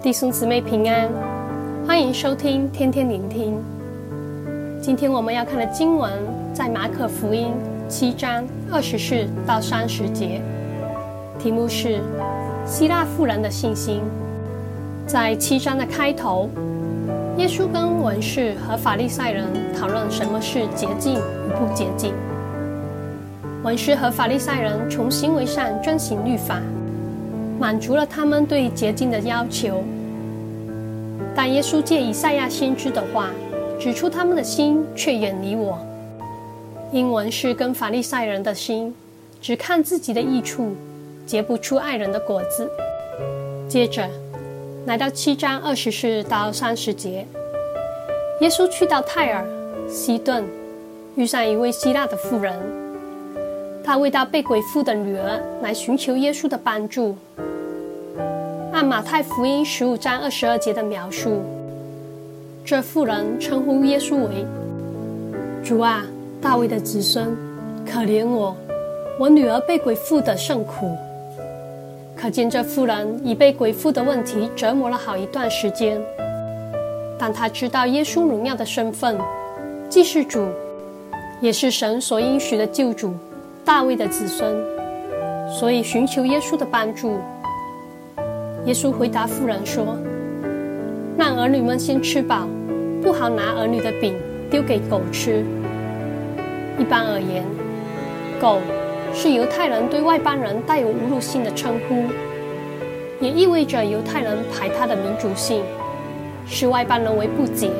弟兄姊妹平安，欢迎收听天天聆听。今天我们要看的经文在马可福音七章二十四到三十节，题目是希腊妇人的信心。在七章的开头，耶稣跟文士和法利赛人讨论什么是洁净与不洁净。文士和法利赛人从行为上遵行律法。满足了他们对洁净的要求，但耶稣借以赛亚先知的话，指出他们的心却远离我。英文是跟法利赛人的心，只看自己的益处，结不出爱人的果子。接着，来到七章二十四到三十节，耶稣去到泰尔、西顿，遇上一位希腊的妇人，她为到被鬼附的女儿来寻求耶稣的帮助。按马太福音十五章二十二节的描述，这妇人称呼耶稣为“主啊，大卫的子孙，可怜我，我女儿被鬼附的甚苦。”可见这妇人已被鬼附的问题折磨了好一段时间。但她知道耶稣荣耀的身份，既是主，也是神所应许的救主，大卫的子孙，所以寻求耶稣的帮助。耶稣回答妇人说：“让儿女们先吃饱，不好拿儿女的饼丢给狗吃。一般而言，狗是犹太人对外邦人带有侮辱性的称呼，也意味着犹太人排他的民族性，视外邦人为不解。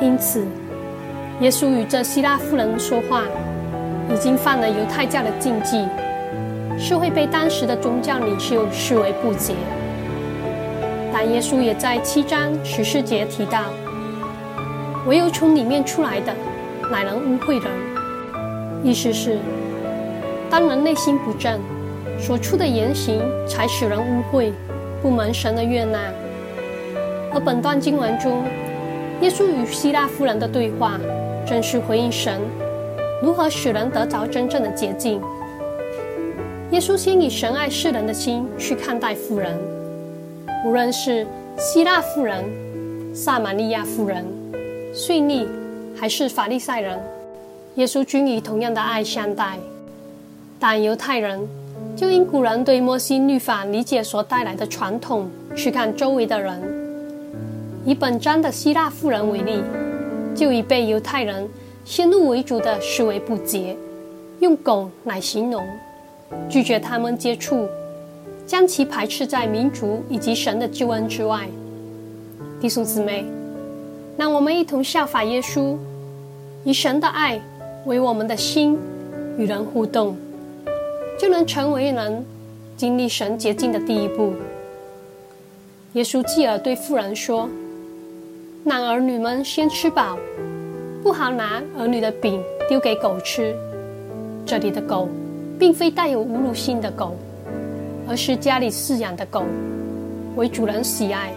因此，耶稣与这希腊妇人说话，已经犯了犹太教的禁忌。”是会被当时的宗教领袖视为不洁，但耶稣也在七章十四节提到，唯有从里面出来的，乃能污秽人。意思是，当人内心不正，所出的言行才使人污秽，不蒙神的悦纳。而本段经文中，耶稣与希腊妇人的对话，正是回应神如何使人得着真正的洁净。耶稣先以神爱世人的心去看待富人，无论是希腊富人、撒玛利亚富人、税吏，还是法利赛人，耶稣均以同样的爱相待。但犹太人就因古人对摩西律法理解所带来的传统，去看周围的人。以本章的希腊妇人为例，就已被犹太人先入为主的视为不洁，用狗来形容。拒绝他们接触，将其排斥在民族以及神的救恩之外。弟兄姊妹，让我们一同效法耶稣，以神的爱为我们的心，与人互动，就能成为人经历神洁净的第一步。耶稣继而对妇人说：“让儿女们先吃饱，不好拿儿女的饼丢给狗吃。”这里的狗。并非带有侮辱性的狗，而是家里饲养的狗，为主人喜爱，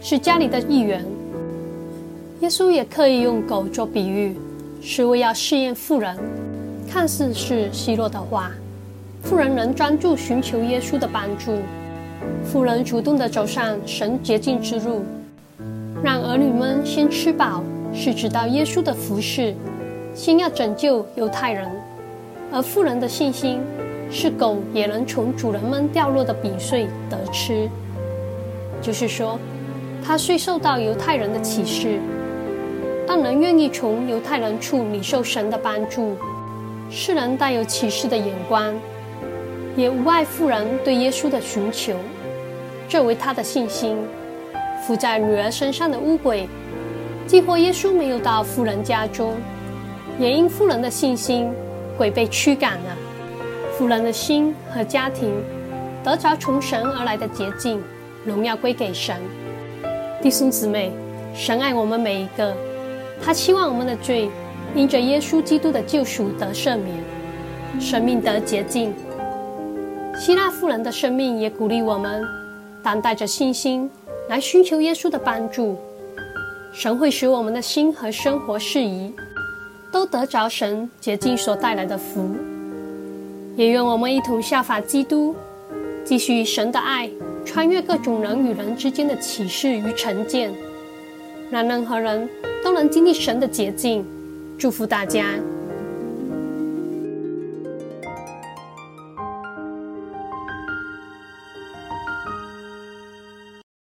是家里的一员。耶稣也刻意用狗做比喻，是为要试验富人。看似是奚落的话，富人能专注寻求耶稣的帮助，富人主动地走上神洁净之路，让儿女们先吃饱，是指到耶稣的服事，先要拯救犹太人。而富人的信心，是狗也能从主人们掉落的饼碎得吃。就是说，他虽受到犹太人的启示，但仍愿意从犹太人处领受神的帮助。世人带有歧视的眼光，也无碍富人对耶稣的寻求。这为他的信心。附在女儿身上的污鬼，既或耶稣没有到富人家中，也因富人的信心。鬼被驱赶了，妇人的心和家庭得着从神而来的洁净，荣耀归给神。弟兄姊妹，神爱我们每一个，他期望我们的罪因着耶稣基督的救赎得赦免，生命得洁净。希腊妇人的生命也鼓励我们，当带着信心来寻求耶稣的帮助，神会使我们的心和生活适宜。都得着神洁净所带来的福，也愿我们一同效法基督，继续以神的爱穿越各种人与人之间的启示与成见，让任何人都能经历神的洁净。祝福大家。